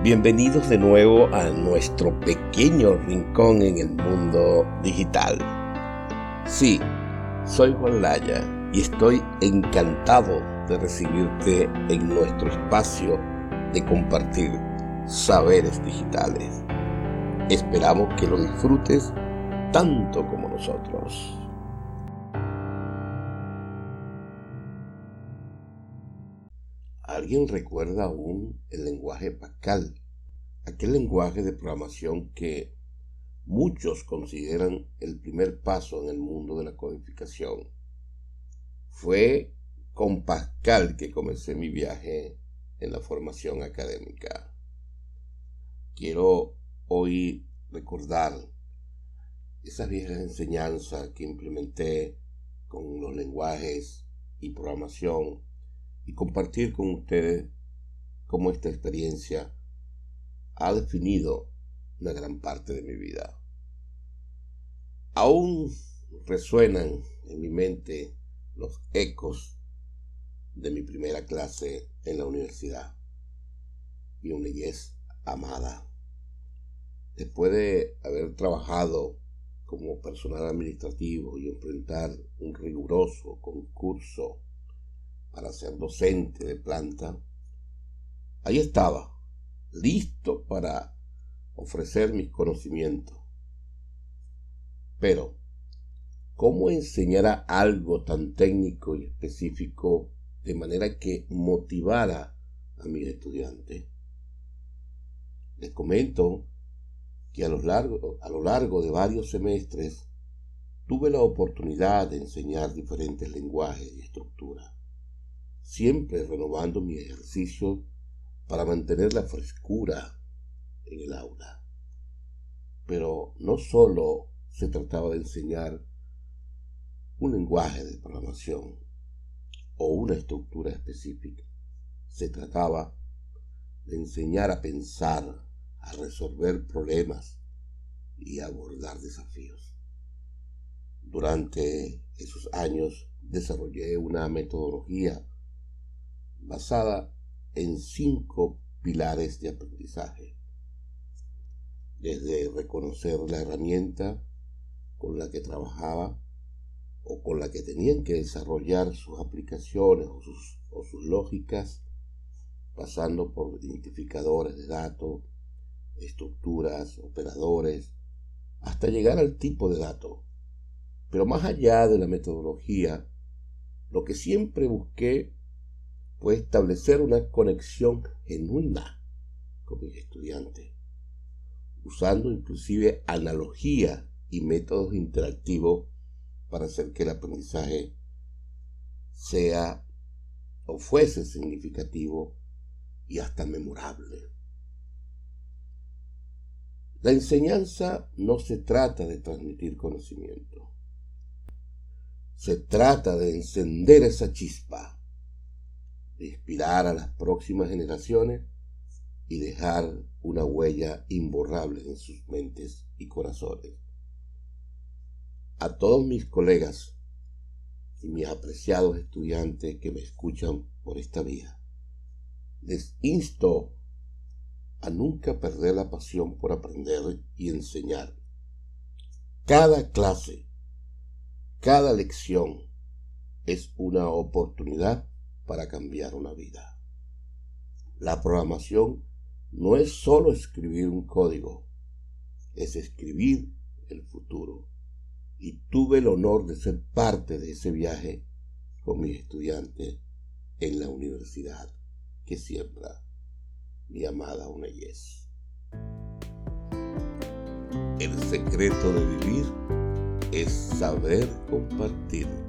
Bienvenidos de nuevo a nuestro pequeño rincón en el mundo digital. Sí, soy Juan Laya y estoy encantado de recibirte en nuestro espacio de compartir saberes digitales. Esperamos que lo disfrutes tanto como nosotros. ¿Alguien recuerda aún el lenguaje Pascal? Aquel lenguaje de programación que muchos consideran el primer paso en el mundo de la codificación. Fue con Pascal que comencé mi viaje en la formación académica. Quiero hoy recordar esas viejas enseñanzas que implementé con los lenguajes y programación y compartir con ustedes cómo esta experiencia ha definido una gran parte de mi vida. Aún resuenan en mi mente los ecos de mi primera clase en la universidad y una amada. Después de haber trabajado como personal administrativo y enfrentar un riguroso concurso para ser docente de planta, ahí estaba, listo para ofrecer mis conocimientos. Pero, ¿cómo enseñar algo tan técnico y específico de manera que motivara a mis estudiantes? Les comento que a lo largo, a lo largo de varios semestres tuve la oportunidad de enseñar diferentes lenguajes y estructuras siempre renovando mi ejercicio para mantener la frescura en el aula. Pero no solo se trataba de enseñar un lenguaje de programación o una estructura específica, se trataba de enseñar a pensar, a resolver problemas y a abordar desafíos. Durante esos años desarrollé una metodología basada en cinco pilares de aprendizaje. Desde reconocer la herramienta con la que trabajaba o con la que tenían que desarrollar sus aplicaciones o sus, lógicas, pasando por identificadores de datos, estructuras, operadores, hasta llegar al tipo de dato. Pero más allá de la metodología, lo que siempre busqué fue establecer una conexión genuina con mis estudiantes, usando inclusive analogía y métodos interactivos para hacer que el aprendizaje sea o fuese significativo y hasta memorable. La enseñanza no se trata de transmitir conocimiento, se trata de encender esa chispa de inspirar a las próximas generaciones y dejar una huella imborrable en sus mentes y corazones. A todos mis colegas y mis apreciados estudiantes que me escuchan por esta vía, les insto a nunca perder la pasión por aprender y enseñar. Cada clase, cada lección es una oportunidad para cambiar una vida. La programación no es solo escribir un código, es escribir el futuro. Y tuve el honor de ser parte de ese viaje con mis estudiantes en la universidad que siembra mi amada Unayes. El secreto de vivir es saber compartir